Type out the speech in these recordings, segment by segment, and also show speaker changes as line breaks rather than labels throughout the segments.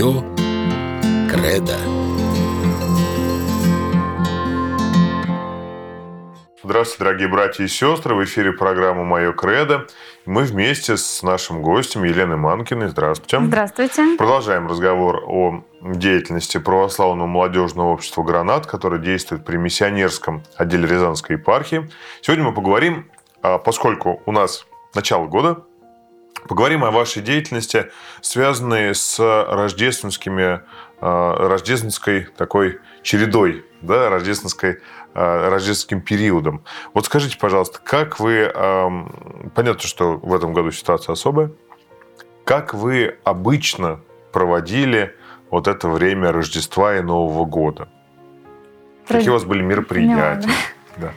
Мое кредо.
Здравствуйте, дорогие братья и сестры. В эфире программа «Мое кредо». Мы вместе с нашим гостем Еленой Манкиной. Здравствуйте.
Здравствуйте.
Продолжаем разговор о деятельности православного молодежного общества «Гранат», которое действует при миссионерском отделе Рязанской епархии. Сегодня мы поговорим, а, поскольку у нас начало года, поговорим о вашей деятельности, связанной с рождественскими, а, рождественской такой чередой, да, рождественской Э, рождественским периодом. Вот скажите, пожалуйста, как вы, понятно, что в этом году ситуация особая, как вы обычно проводили вот это время Рождества и Нового года? Какие у вас были мероприятия?
Да.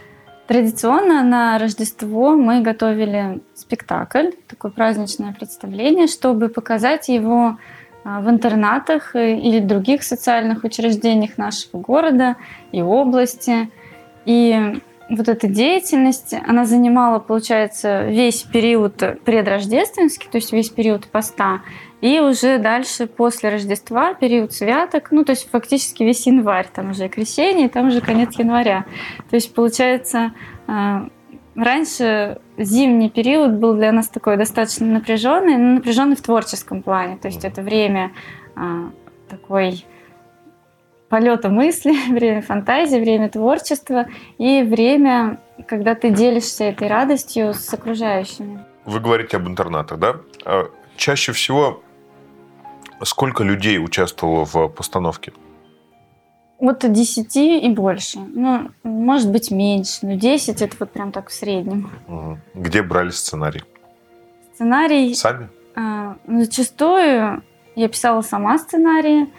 Традиционно на Рождество мы готовили спектакль, такое праздничное представление, чтобы показать его а, в интернатах или других социальных учреждениях нашего города и области – и вот эта деятельность, она занимала, получается, весь период предрождественский, то есть весь период поста, и уже дальше после Рождества, период святок, ну, то есть фактически весь январь, там уже крещение, там уже конец января. То есть, получается, э, раньше зимний период был для нас такой достаточно напряженный, но напряженный в творческом плане. То есть это время э, такой полета мысли, время фантазии, время творчества и время, когда ты делишься этой радостью с окружающими.
Вы говорите об интернатах, да? А чаще всего сколько людей участвовало в постановке?
Вот 10 и больше. Ну, может быть, меньше. Но 10 это вот прям так в среднем.
Где брали сценарий?
Сценарий...
Сами?
Э, зачастую я писала сама сценарии.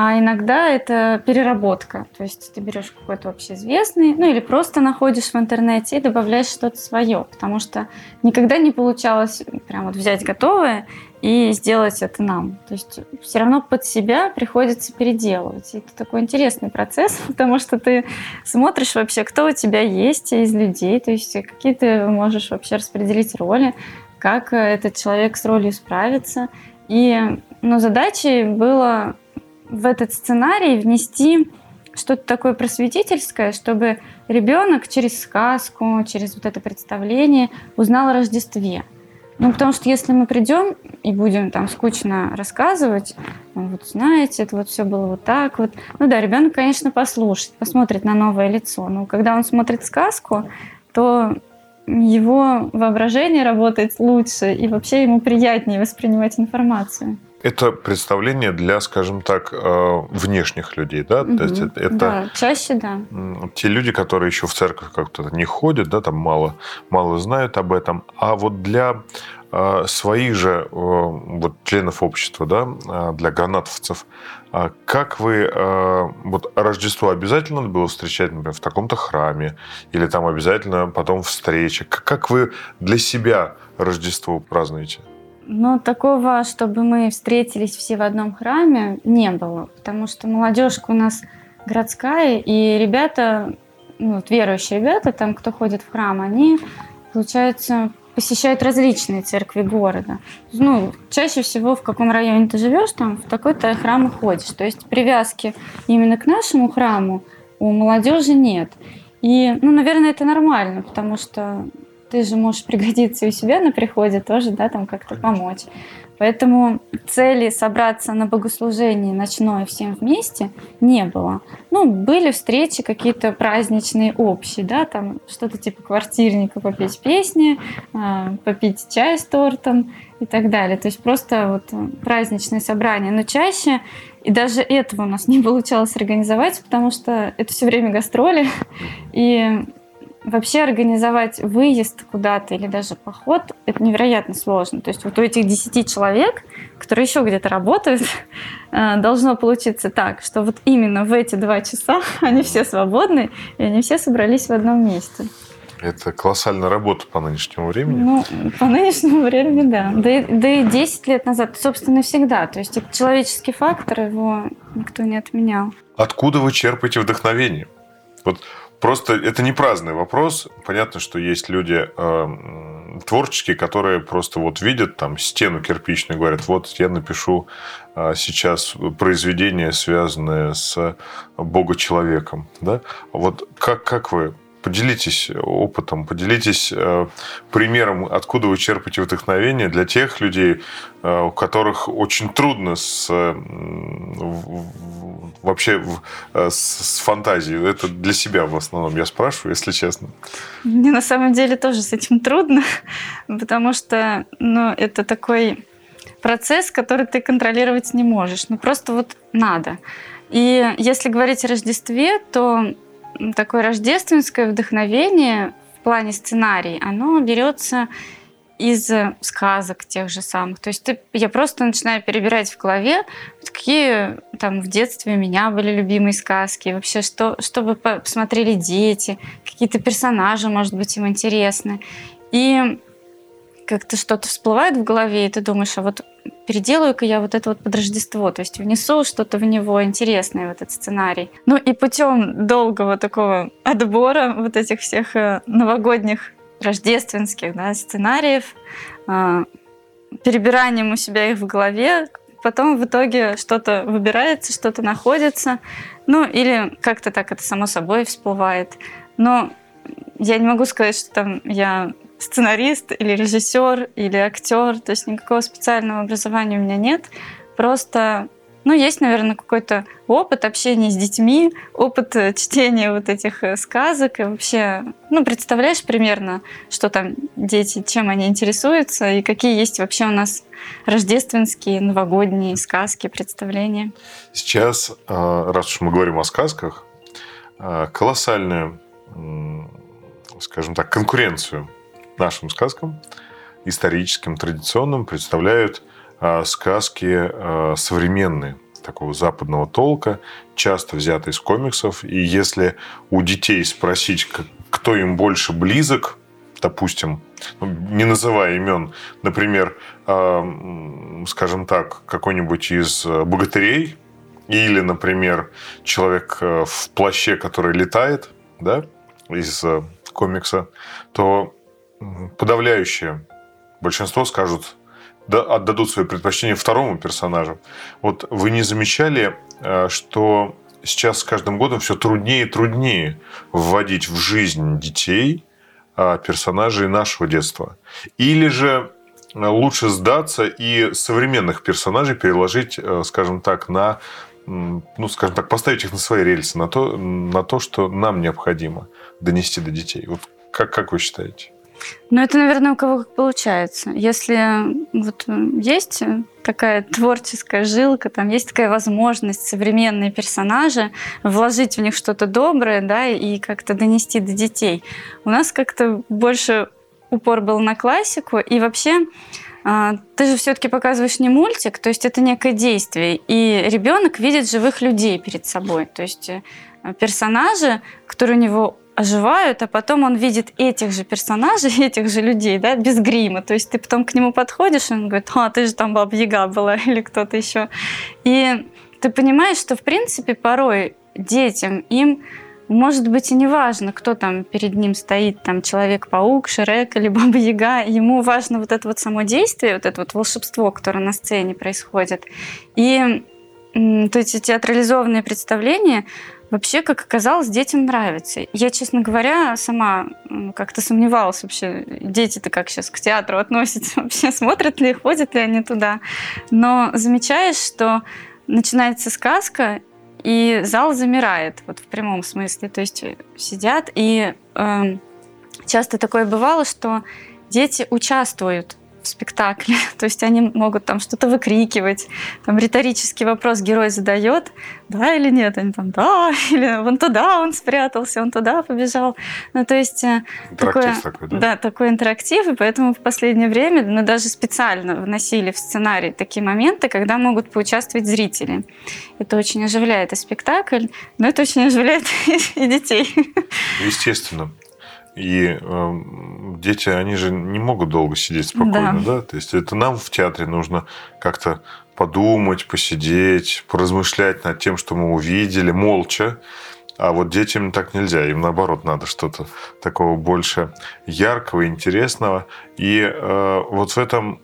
А иногда это переработка. То есть ты берешь какой-то общеизвестный, ну или просто находишь в интернете и добавляешь что-то свое. Потому что никогда не получалось прям вот взять готовое и сделать это нам. То есть все равно под себя приходится переделывать. И это такой интересный процесс, потому что ты смотришь вообще, кто у тебя есть из людей, то есть какие ты можешь вообще распределить роли, как этот человек с ролью справится. И ну, задачей было в этот сценарий внести что-то такое просветительское, чтобы ребенок через сказку, через вот это представление узнал о Рождестве. Ну, потому что если мы придем и будем там скучно рассказывать, ну, вот знаете, это вот все было вот так вот. Ну да, ребенок, конечно, послушает, посмотрит на новое лицо. Но когда он смотрит сказку, то его воображение работает лучше, и вообще ему приятнее воспринимать информацию.
Это представление для, скажем так, э, внешних людей, да? Угу. То есть это,
да, чаще да.
Те люди, которые еще в церковь как-то не ходят, да, там мало, мало знают об этом. А вот для э, своих же э, вот, членов общества, да, для гранатовцев, как вы вот Рождество обязательно надо было встречать, например, в таком-то храме, или там обязательно потом встреча? Как вы для себя Рождество празднуете?
Но такого, чтобы мы встретились все в одном храме, не было, потому что молодежка у нас городская, и ребята, ну, вот верующие ребята, там, кто ходит в храм, они, получается, посещают различные церкви города. Ну, чаще всего в каком районе ты живешь, там в такой-то храм и ходишь. То есть привязки именно к нашему храму у молодежи нет. И, ну, наверное, это нормально, потому что ты же можешь пригодиться и у себя на приходе тоже, да, там как-то помочь. Поэтому цели собраться на богослужение ночное всем вместе не было. Ну, были встречи какие-то праздничные общие, да, там что-то типа квартирника попеть песни, а, попить чай с тортом и так далее. То есть просто вот праздничные собрания. Но чаще и даже этого у нас не получалось организовать, потому что это все время гастроли. И Вообще организовать выезд куда-то или даже поход – это невероятно сложно. То есть вот у этих 10 человек, которые еще где-то работают, э, должно получиться так, что вот именно в эти два часа они все свободны, и они все собрались в одном месте.
Это колоссальная работа по нынешнему времени.
Ну, по нынешнему времени, да. Да и, да и 10 лет назад, собственно, всегда. То есть это человеческий фактор, его никто не отменял.
Откуда вы черпаете вдохновение? Вот Просто это не праздный вопрос. Понятно, что есть люди э, творческие, которые просто вот видят там стену кирпичную и говорят, вот я напишу э, сейчас произведение, связанное с Бога-человеком. Да? Вот как, как вы Поделитесь опытом, поделитесь э, примером, откуда вы черпаете вдохновение для тех людей, э, у которых очень трудно с, э, вообще с фантазией. Это для себя в основном я спрашиваю, если честно.
Мне на самом деле тоже с этим трудно, потому что ну, это такой процесс, который ты контролировать не можешь. Ну просто вот надо. И если говорить о Рождестве, то такое рождественское вдохновение в плане сценарий, оно берется из сказок тех же самых. То есть ты, я просто начинаю перебирать в голове, какие там в детстве у меня были любимые сказки, вообще что, чтобы посмотрели дети, какие-то персонажи, может быть, им интересны. И как-то что-то всплывает в голове, и ты думаешь, а вот переделаю-ка я вот это вот под Рождество, то есть внесу что-то в него интересное, в этот сценарий. Ну и путем долгого такого отбора вот этих всех э, новогодних рождественских да, сценариев, э, перебиранием у себя их в голове, потом в итоге что-то выбирается, что-то находится, ну или как-то так это само собой всплывает. Но я не могу сказать, что там я сценарист или режиссер или актер, то есть никакого специального образования у меня нет. Просто, ну, есть, наверное, какой-то опыт общения с детьми, опыт э, чтения вот этих э, сказок и вообще, ну, представляешь примерно, что там дети, чем они интересуются и какие есть вообще у нас рождественские, новогодние сказки, представления.
Сейчас, э, раз уж мы говорим о сказках, колоссальную, скажем так, конкуренцию нашим сказкам, историческим, традиционным, представляют э, сказки э, современные, такого западного толка, часто взятые из комиксов. И если у детей спросить, кто им больше близок, допустим, ну, не называя имен, например, э, скажем так, какой-нибудь из богатырей, или, например, человек в плаще, который летает, да, из комикса, то подавляющее большинство скажут, да, отдадут свое предпочтение второму персонажу. Вот вы не замечали, э, что сейчас с каждым годом все труднее и труднее вводить в жизнь детей э, персонажей нашего детства? Или же э, лучше сдаться и современных персонажей переложить, скажем так, на ну, скажем так, поставить их на свои рельсы, на то, на то что нам необходимо донести до детей. Вот как, как вы считаете?
Ну, это, наверное, у кого как получается. Если вот есть такая творческая жилка, там есть такая возможность современные персонажи вложить в них что-то доброе, да, и как-то донести до детей. У нас как-то больше упор был на классику, и вообще а, ты же все-таки показываешь не мультик, то есть это некое действие, и ребенок видит живых людей перед собой, то есть э, персонажи, которые у него оживают, а потом он видит этих же персонажей, этих же людей, да, без грима. То есть ты потом к нему подходишь, и он говорит, а, ты же там Баба Яга была или кто-то еще. И ты понимаешь, что, в принципе, порой детям им может быть и не важно, кто там перед ним стоит, там Человек-паук, Шрек или Баба Яга. Ему важно вот это вот само действие, вот это вот волшебство, которое на сцене происходит. И то эти театрализованные представления, вообще, как оказалось, детям нравится. Я, честно говоря, сама как-то сомневалась вообще, дети-то как сейчас к театру относятся, вообще смотрят ли, ходят ли они туда. Но замечаешь, что начинается сказка, и зал замирает, вот в прямом смысле. То есть сидят, и э, часто такое бывало, что дети участвуют в спектакле. То есть они могут там что-то выкрикивать, там риторический вопрос герой задает, да или нет, они там да, или вон туда он спрятался, он туда побежал. Ну то есть э, такое, такой, да? да, такой интерактив, и поэтому в последнее время мы даже специально вносили в сценарий такие моменты, когда могут поучаствовать зрители. Это очень оживляет и спектакль, но это очень оживляет и детей.
Естественно. И э, дети, они же не могут долго сидеть спокойно, да. да? То есть это нам в театре нужно как-то подумать, посидеть, поразмышлять над тем, что мы увидели, молча. А вот детям так нельзя, им наоборот надо что-то такого больше яркого, интересного. И э, вот в этом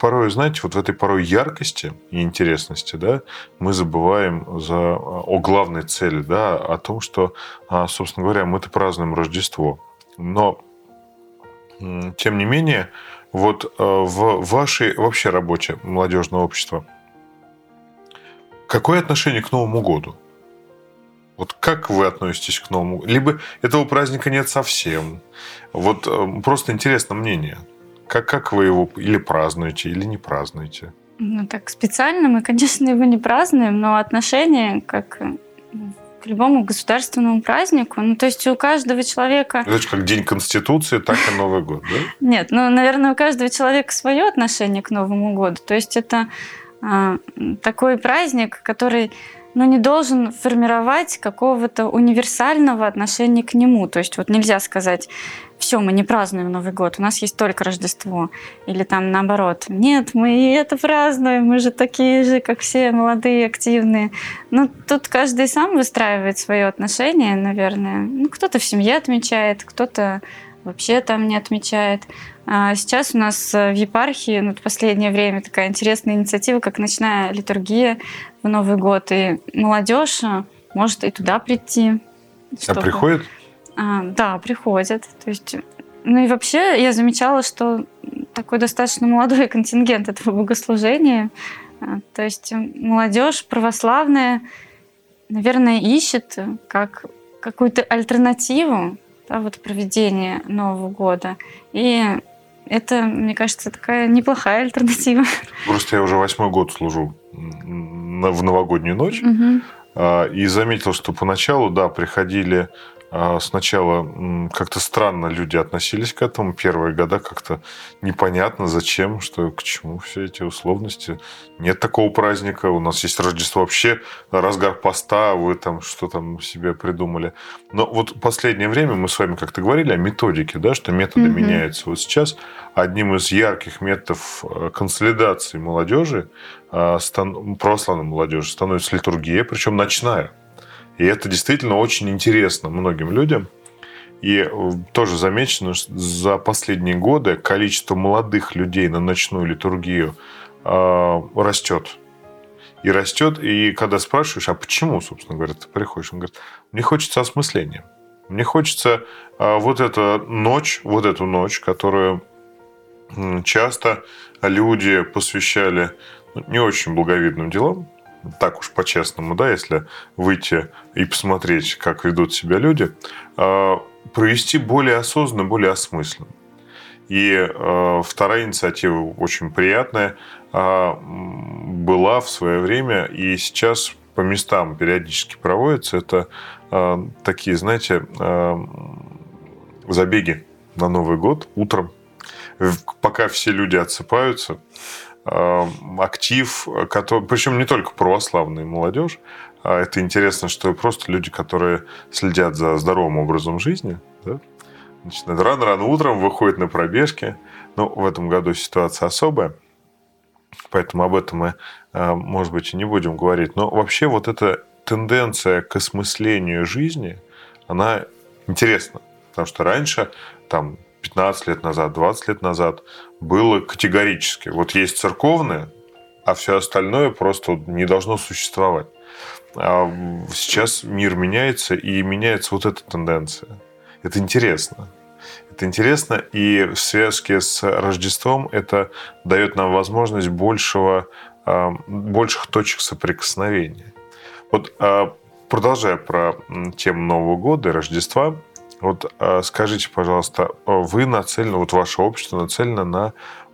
порой, знаете, вот в этой порой яркости и интересности, да, мы забываем за, о главной цели, да, о том, что, а, собственно говоря, мы-то празднуем Рождество. Но, тем не менее, вот э, в вашей вообще работе молодежного общества какое отношение к Новому году? Вот как вы относитесь к Новому? Либо этого праздника нет совсем. Вот э, просто интересно мнение. Как, как вы его или празднуете, или не празднуете?
Ну, так специально мы, конечно, его не празднуем, но отношение как э, к любому государственному празднику. Ну, то есть у каждого человека...
Это как День Конституции, так и Новый год, да?
Нет, ну, наверное, у каждого человека свое отношение к Новому году. То есть это а, такой праздник, который но не должен формировать какого-то универсального отношения к нему. То есть вот нельзя сказать, все, мы не празднуем Новый год, у нас есть только Рождество. Или там наоборот, нет, мы и это празднуем, мы же такие же, как все молодые, активные. Ну, тут каждый сам выстраивает свое отношение, наверное. Ну, кто-то в семье отмечает, кто-то вообще там не отмечает. А сейчас у нас в епархии ну, в последнее время такая интересная инициатива, как ночная литургия в Новый год. И молодежь может и туда прийти.
А чтобы... А приходит?
А, да, приходят. То есть, ну и вообще я замечала, что такой достаточно молодой контингент этого богослужения. А, то есть молодежь православная, наверное, ищет как какую-то альтернативу да, вот проведения Нового года. И это, мне кажется, такая неплохая альтернатива.
Просто я уже восьмой год служу в новогоднюю ночь. Угу. И заметил, что поначалу, да, приходили сначала как-то странно люди относились к этому. Первые года как-то непонятно, зачем, что к чему все эти условности. Нет такого праздника. У нас есть Рождество вообще, разгар поста, вы там что там себе придумали. Но вот последнее время мы с вами как-то говорили о методике, да, что методы mm меняются. Вот сейчас одним из ярких методов э, консолидации молодежи, э, православной молодежи, становится литургия, причем ночная. И это действительно очень интересно многим людям. И э, тоже замечено, что за последние годы количество молодых людей на ночную литургию э, растет. И растет. И когда спрашиваешь, а почему, собственно говоря, ты приходишь, он говорит, мне хочется осмысления. Мне хочется э, вот эту ночь, вот эту ночь, которую часто люди посвящали ну, не очень благовидным делам, так уж по-честному, да, если выйти и посмотреть, как ведут себя люди, а, провести более осознанно, более осмысленно. И а, вторая инициатива очень приятная а, была в свое время и сейчас по местам периодически проводится. Это такие, знаете, забеги на Новый год утром. Пока все люди отсыпаются, актив, который, причем не только православная молодежь, а это интересно, что просто люди, которые следят за здоровым образом жизни, да, начинают рано-рано утром, выходят на пробежки. Ну, в этом году ситуация особая, поэтому об этом мы, э, может быть, и не будем говорить. Но вообще вот эта тенденция к осмыслению жизни, она интересна. Потому что раньше, там, 15 лет назад, 20 лет назад было категорически. Вот есть церковное, а все остальное просто не должно существовать. А сейчас мир меняется, и меняется вот эта тенденция. Это интересно. Это интересно, и в связке с Рождеством это дает нам возможность большего, а, больших точек соприкосновения. Вот а, продолжая про тему Нового года и Рождества, вот а, скажите, пожалуйста, вы нацелены, вот ваше общество нацелено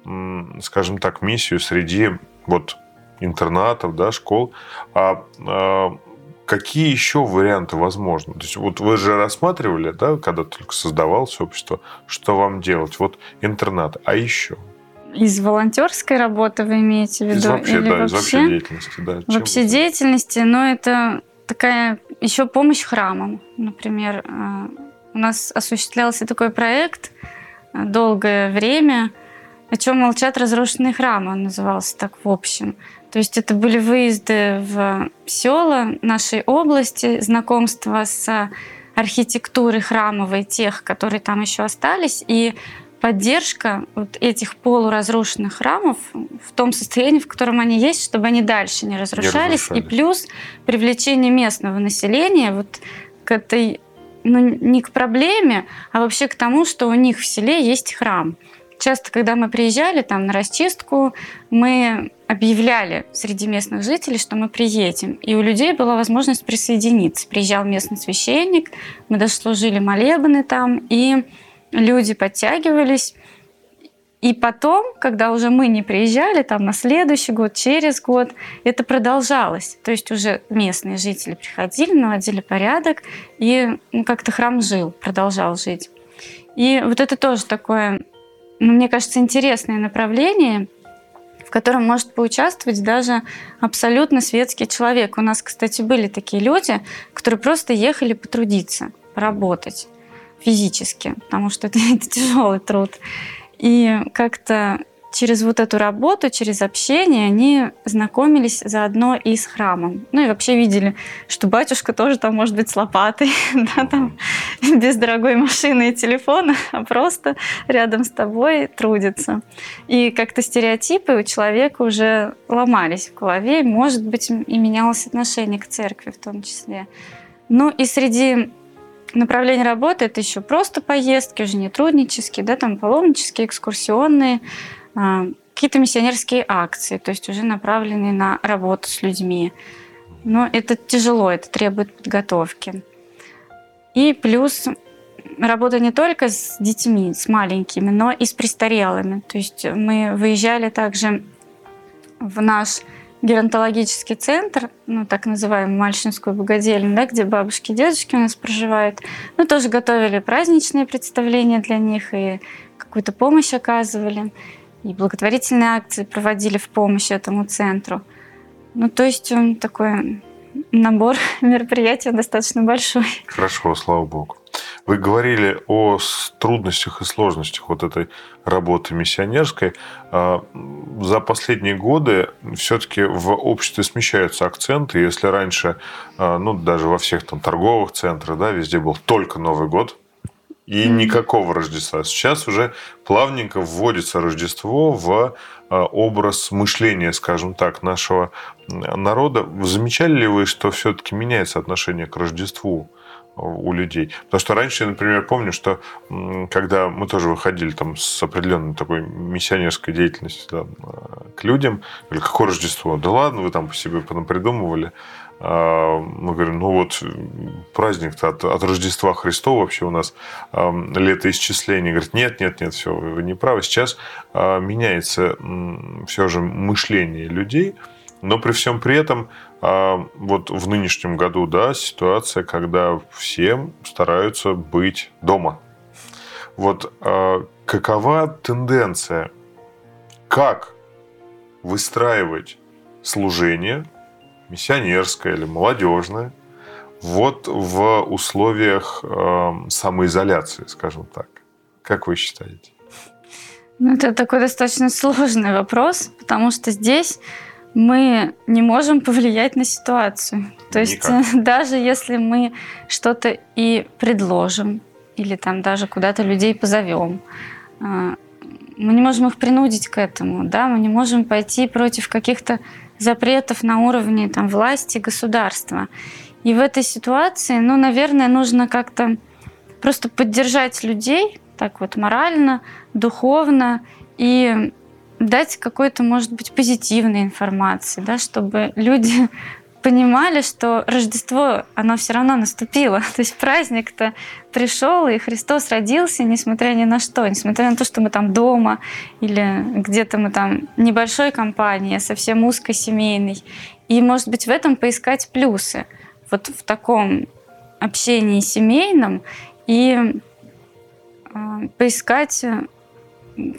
на, скажем так, миссию среди вот интернатов, да, школ. А, а какие еще варианты возможны? То есть вот вы же рассматривали, да, когда только создавалось общество, что вам делать? Вот интернат, а еще?
Из волонтерской работы вы имеете в виду? Из
вообще, Или да, вообще? из вообще деятельности, да.
Вообще деятельности, но это такая еще помощь храмам. Например, а, у нас осуществлялся такой проект долгое время. о чем молчат разрушенные храмы, он назывался так в общем. То есть это были выезды в села нашей области, знакомство с архитектурой храмовой тех, которые там еще остались, и поддержка вот этих полуразрушенных храмов в том состоянии, в котором они есть, чтобы они дальше не разрушались, не разрушались. и плюс привлечение местного населения вот к этой ну, не к проблеме, а вообще к тому, что у них в селе есть храм. Часто, когда мы приезжали там на расчистку, мы объявляли среди местных жителей, что мы приедем. И у людей была возможность присоединиться. Приезжал местный священник, мы даже служили молебны там, и люди подтягивались. И потом, когда уже мы не приезжали, там на следующий год, через год, это продолжалось. То есть уже местные жители приходили, наводили порядок, и ну, как-то храм жил, продолжал жить. И вот это тоже такое, ну, мне кажется, интересное направление, в котором может поучаствовать даже абсолютно светский человек. У нас, кстати, были такие люди, которые просто ехали потрудиться, поработать физически, потому что это, это тяжелый труд. И как-то через вот эту работу, через общение они знакомились заодно и с храмом. Ну и вообще видели, что батюшка тоже там может быть с лопатой, да, там без дорогой машины и телефона, а просто рядом с тобой трудится. И как-то стереотипы у человека уже ломались в голове, может быть, и менялось отношение к церкви в том числе. Ну и среди Направление работы это еще просто поездки, уже не труднические, да, там паломнические, экскурсионные, а, какие-то миссионерские акции, то есть уже направленные на работу с людьми. Но это тяжело, это требует подготовки. И плюс работа не только с детьми, с маленькими, но и с престарелыми. То есть мы выезжали также в наш геронтологический центр, ну, так называемую Мальчинскую богадельню, да, где бабушки и дедушки у нас проживают. Ну, тоже готовили праздничные представления для них и какую-то помощь оказывали. И благотворительные акции проводили в помощь этому центру. Ну, то есть он такой набор мероприятий достаточно большой.
Хорошо, слава богу. Вы говорили о трудностях и сложностях вот этой работы миссионерской. А, за последние годы все-таки в обществе смещаются акценты. Если раньше, а, ну, даже во всех там торговых центрах, да, везде был только Новый год, и никакого Рождества. Сейчас уже плавненько вводится Рождество в образ мышления, скажем так, нашего народа. Замечали ли вы, что все-таки меняется отношение к Рождеству? у людей. Потому что раньше, например, помню, что когда мы тоже выходили там с определенной такой миссионерской деятельностью да, к людям, или какое Рождество? Да ладно, вы там по себе потом придумывали. А, мы говорим, ну вот праздник-то от, от Рождества Христова вообще у нас летоисчисление. Говорит, нет, нет, нет, все, вы не правы. Сейчас а, меняется все же мышление людей, но при всем при этом а вот в нынешнем году, да, ситуация, когда все стараются быть дома. Вот какова тенденция? Как выстраивать служение, миссионерское или молодежное, вот в условиях э, самоизоляции, скажем так. Как вы считаете?
Ну, это такой достаточно сложный вопрос, потому что здесь мы не можем повлиять на ситуацию. То есть Никак. даже если мы что-то и предложим, или там даже куда-то людей позовем, а, мы не можем их принудить к этому, да, мы не можем пойти против каких-то запретов на уровне там, власти, государства. И в этой ситуации, ну, наверное, нужно как-то просто поддержать людей так вот морально, духовно и дать какой-то, может быть, позитивной информации, да, чтобы люди понимали, что Рождество, оно все равно наступило. То есть праздник-то пришел, и Христос родился, несмотря ни на что, несмотря на то, что мы там дома или где-то мы там небольшой компании, а совсем узкой семейной. И, может быть, в этом поискать плюсы. Вот в таком общении семейном и э, поискать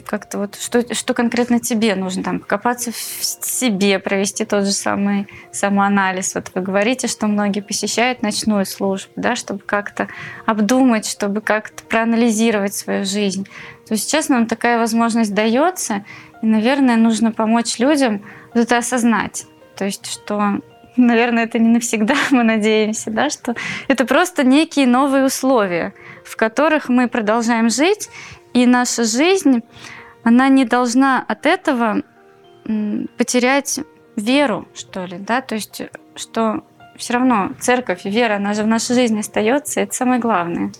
как-то вот что, что конкретно тебе нужно, там, копаться в себе, провести тот же самый самоанализ. Вот вы говорите, что многие посещают ночную службу, да, чтобы как-то обдумать, чтобы как-то проанализировать свою жизнь. То есть сейчас нам такая возможность дается, и, наверное, нужно помочь людям это осознать. То есть, что наверное, это не навсегда, мы надеемся, да, что это просто некие новые условия, в которых мы продолжаем жить, и наша жизнь, она не должна от этого потерять веру, что ли, да, то есть, что все равно церковь и вера, она же в нашей жизни остается, это самое главное.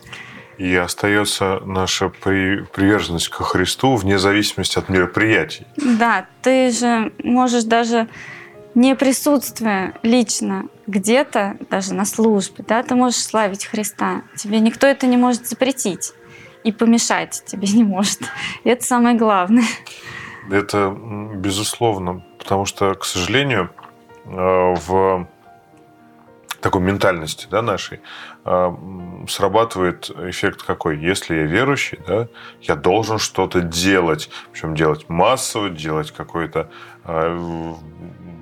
И остается наша приверженность ко Христу вне зависимости от мероприятий.
Да, ты же можешь даже не присутствуя лично где-то, даже на службе, да, ты можешь славить Христа. Тебе никто это не может запретить и помешать тебе не может. И это самое главное.
Это безусловно, потому что, к сожалению, э, в такой ментальности да, нашей э, срабатывает эффект какой? Если я верующий, да, я должен что-то делать. Причем делать массово, делать какое-то э,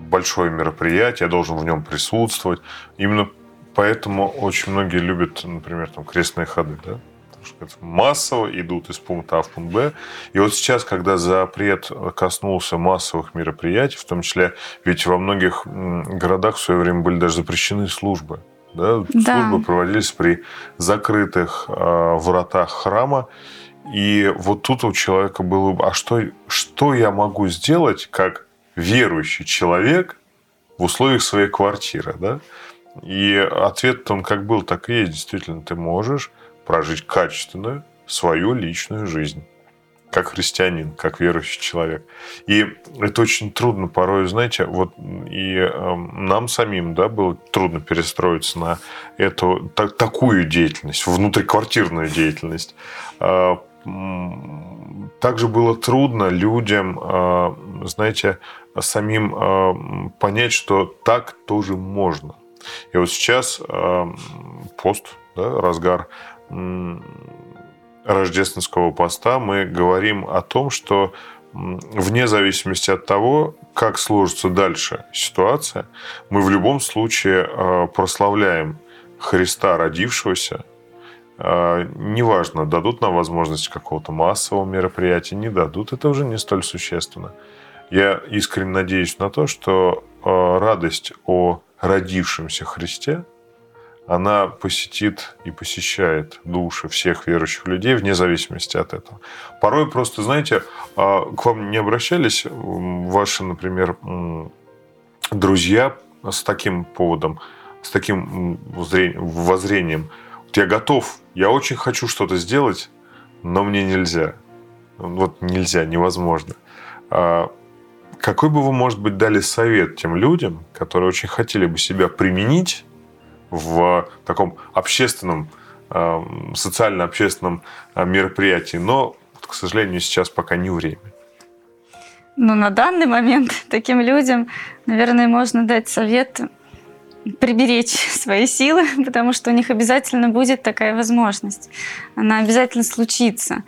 большое мероприятие, я должен в нем присутствовать. Именно поэтому очень многие любят, например, там, крестные ходы. Да? Массово идут из пункта А в пункт Б. И вот сейчас, когда запрет коснулся массовых мероприятий, в том числе, ведь во многих городах в свое время были даже запрещены службы. Да? Да. Службы проводились при закрытых э, вратах храма. И вот тут у человека было, а что, что я могу сделать как верующий человек в условиях своей квартиры? Да? И ответ он как был, так и есть. Действительно, ты можешь прожить качественную свою личную жизнь как христианин, как верующий человек. И это очень трудно порой, знаете, вот и э, нам самим, да, было трудно перестроиться на эту та, такую деятельность, внутриквартирную деятельность. Э, также было трудно людям, э, знаете, самим э, понять, что так тоже можно. И вот сейчас э, пост, да, разгар рождественского поста мы говорим о том, что вне зависимости от того, как сложится дальше ситуация, мы в любом случае а, прославляем Христа, родившегося. А, неважно, дадут нам возможность какого-то массового мероприятия, не дадут, это уже не столь существенно. Я искренне надеюсь на то, что а, радость о родившемся Христе – она посетит и посещает души всех верующих людей вне зависимости от этого. Порой просто, знаете, а, к вам не обращались ваши, например, друзья с таким поводом, с таким воззрением. Вот я готов, я очень хочу что-то сделать, но мне нельзя. Вот нельзя, невозможно. А какой бы вы, может быть, дали совет тем людям, которые очень хотели бы себя применить в таком общественном, эм, социально-общественном э, мероприятии. Но, к сожалению, сейчас пока не время.
Ну, на данный момент таким людям, наверное, можно дать совет приберечь свои силы, потому что у них обязательно будет такая возможность. Она обязательно случится.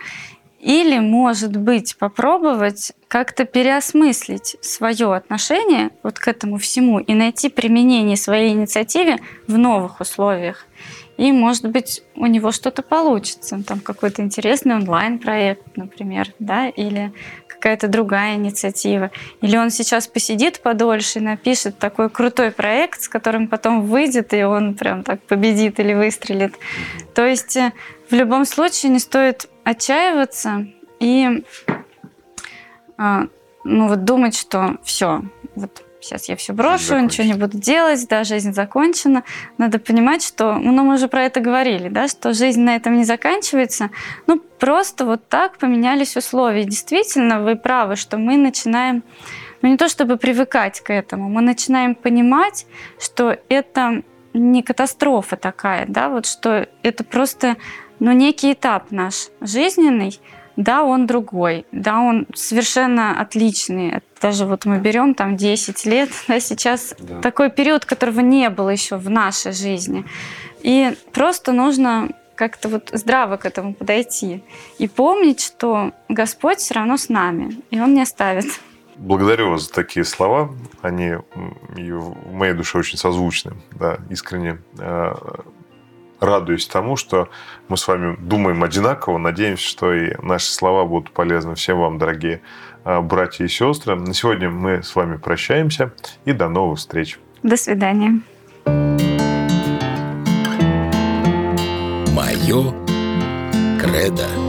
Или, может быть, попробовать как-то переосмыслить свое отношение вот к этому всему и найти применение своей инициативе в новых условиях. И, может быть, у него что-то получится. Там какой-то интересный онлайн-проект, например, да, или какая-то другая инициатива. Или он сейчас посидит подольше и напишет такой крутой проект, с которым потом выйдет, и он прям так победит или выстрелит. То есть э, в любом случае не стоит отчаиваться и а, ну, вот думать, что все, вот сейчас я все брошу, ничего не буду делать, да, жизнь закончена. Надо понимать, что, ну, мы уже про это говорили, да, что жизнь на этом не заканчивается. Ну, просто вот так поменялись условия. Действительно, вы правы, что мы начинаем, ну, не то чтобы привыкать к этому, мы начинаем понимать, что это не катастрофа такая, да, вот что это просто но некий этап наш жизненный, да, он другой, да, он совершенно отличный. Даже вот мы берем там 10 лет, да, сейчас да. такой период, которого не было еще в нашей жизни. И просто нужно как-то вот здраво к этому подойти и помнить, что Господь все равно с нами, и Он не оставит.
Благодарю вас за такие слова. Они в моей душе очень созвучны. Да, искренне э, радуюсь тому, что мы с вами думаем одинаково. Надеемся, что и наши слова будут полезны всем вам, дорогие э, братья и сестры. На сегодня мы с вами прощаемся и до новых встреч.
До свидания.
Мое кредо.